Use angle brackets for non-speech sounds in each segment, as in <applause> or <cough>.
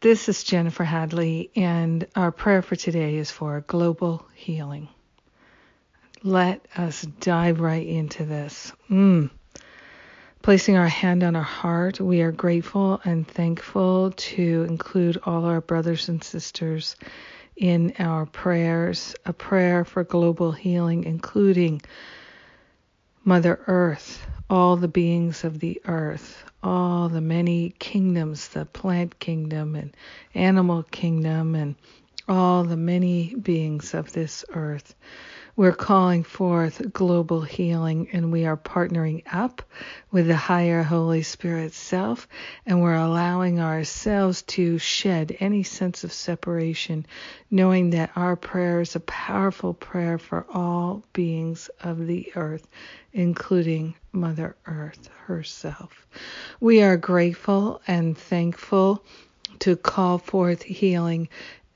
This is Jennifer Hadley, and our prayer for today is for global healing. Let us dive right into this. Mm. Placing our hand on our heart, we are grateful and thankful to include all our brothers and sisters in our prayers, a prayer for global healing, including Mother Earth, all the beings of the earth, all the many kingdoms, the plant kingdom and animal kingdom, and all the many beings of this earth. We're calling forth global healing and we are partnering up with the higher Holy Spirit self and we're allowing ourselves to shed any sense of separation, knowing that our prayer is a powerful prayer for all beings of the earth, including Mother Earth herself. We are grateful and thankful to call forth healing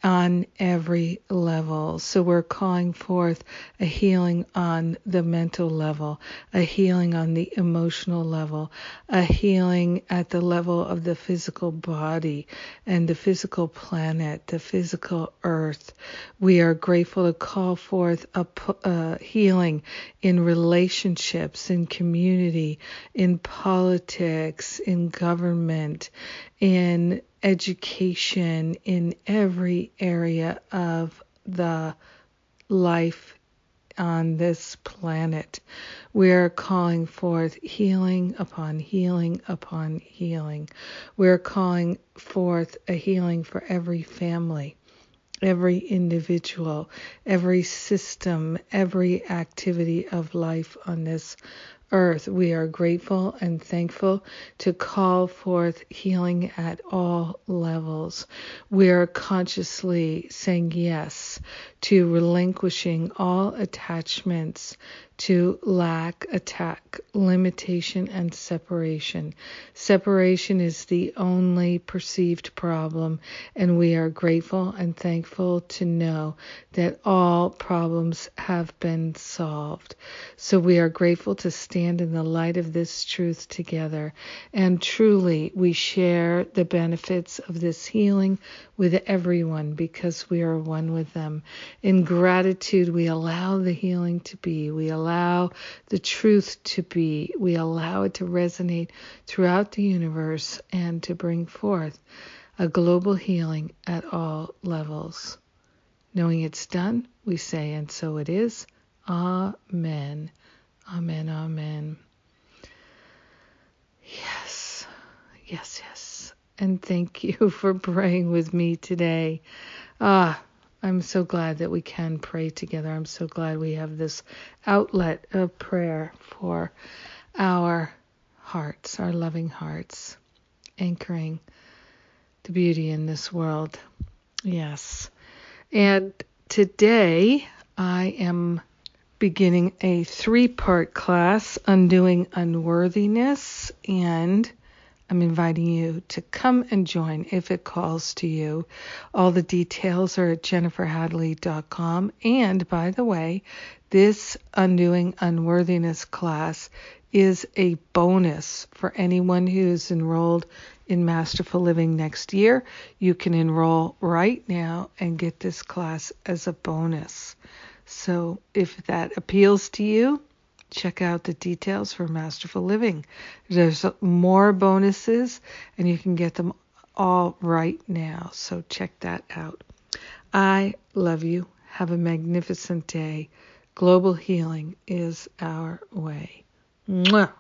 on every level. So we're calling forth a healing on the mental level, a healing on the emotional level, a healing at the level of the physical body and the physical planet, the physical earth. We are grateful to call forth a, a healing in relationships, in community, in politics, in government, in education in every area of the life on this planet. We're calling forth healing upon healing upon healing. We're calling forth a healing for every family, every individual, every system, every activity of life on this earth. We are grateful and thankful to call forth healing at all levels. We are consciously saying yes to relinquishing all attachments to lack, attack, limitation, and separation. Separation is the only perceived problem, and we are grateful and thankful to know that all problems have been solved. So we are grateful to stand in the light of this truth together, and truly we share the benefits of this healing with everyone because we are one with them. In gratitude, we allow the healing to be. We allow allow the truth to be. We allow it to resonate throughout the universe and to bring forth a global healing at all levels. Knowing it's done, we say, and so it is. Amen. Amen. Amen. Yes. Yes, yes. And thank you <laughs> for praying with me today. Ah, I'm so glad that we can pray together. I'm so glad we have this outlet of prayer for our hearts, our loving hearts, anchoring the beauty in this world. Yes. And today I am beginning a three part class, Undoing Unworthiness, and I'm inviting you to come and join if it calls to you. All the details are at jenniferhadley.com. And by the way, this Undoing Unworthiness class is a bonus for anyone who's enrolled in Masterful Living next year. You can enroll right now and get this class as a bonus. So if that appeals to you, check out the details for Masterful Living. There's more bonuses, and you can get them all right now. So check that out. I love you. Have a magnificent day. Global healing is our way. Mwah.